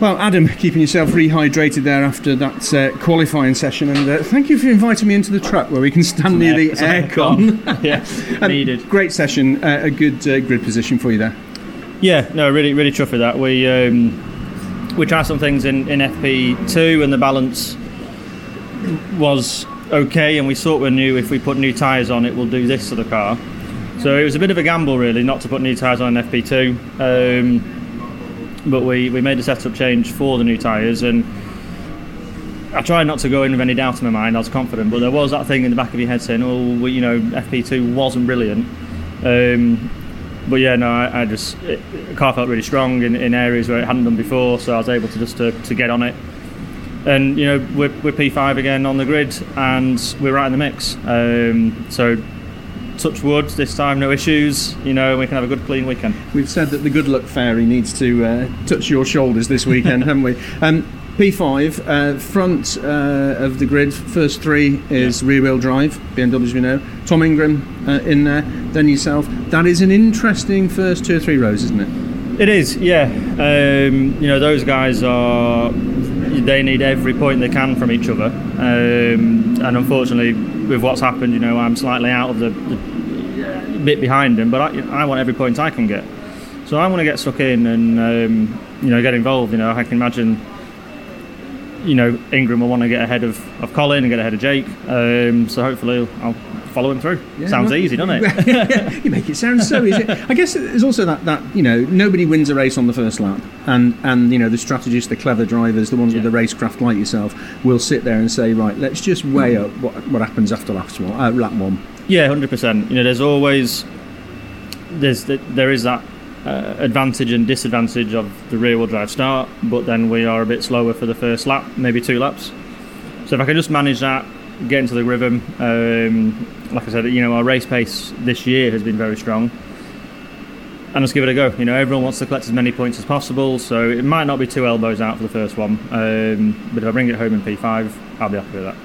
Well, Adam, keeping yourself rehydrated there after that uh, qualifying session, and uh, thank you for inviting me into the truck where we can stand near the aircon. yeah, Um, needed. Great session, uh, a good uh, grid position for you there. Yeah, no, really, really chuffed with that. We um, we tried some things in, in FP2, and the balance was okay, and we sort of knew if we put new tyres on, it will do this to the car. So it was a bit of a gamble, really, not to put new tyres on in FP2. Um, but we, we made a setup change for the new tyres, and I tried not to go in with any doubt in my mind. I was confident, but there was that thing in the back of your head saying, "Oh, you know, FP2 wasn't brilliant." Um, but yeah, no, I, I just it, the car felt really strong in, in areas where it hadn't done before, so I was able to just to, to get on it. And you know, we're, we're P5 again on the grid, and we're right in the mix. Um, so touch wood this time, no issues. You know, we can have a good clean weekend. We've said that the good luck fairy needs to uh, touch your shoulders this weekend, haven't we? Um, P5, uh, front uh, of the grid, first three is rear wheel drive, BMWs we know. Tom Ingram uh, in there, then yourself. That is an interesting first two or three rows, isn't it? It is, yeah. Um, you know, those guys are. They need every point they can from each other, um, and unfortunately, with what's happened, you know, I'm slightly out of the, the bit behind them. But I, I want every point I can get, so I want to get stuck in and um, you know get involved. You know, I can imagine. You know, Ingram will want to get ahead of, of Colin and get ahead of Jake. Um, so hopefully, I'll follow him through. Yeah, Sounds easy, doesn't it? you make it sound so easy. I guess there's also that, that you know nobody wins a race on the first lap, and and you know the strategists, the clever drivers, the ones with the racecraft like yourself, will sit there and say, right, let's just weigh up what what happens after lap one. Uh, lap one. Yeah, hundred percent. You know, there's always there's there is that uh, advantage and disadvantage of the rear wheel drive start, but then we are a bit slower for the first lap, maybe two laps. So if I can just manage that, get into the rhythm, um, like I said, you know, our race pace this year has been very strong. And just give it a go. You know, everyone wants to collect as many points as possible, so it might not be two elbows out for the first one. Um, but if I bring it home in P5, I'll be happy with that.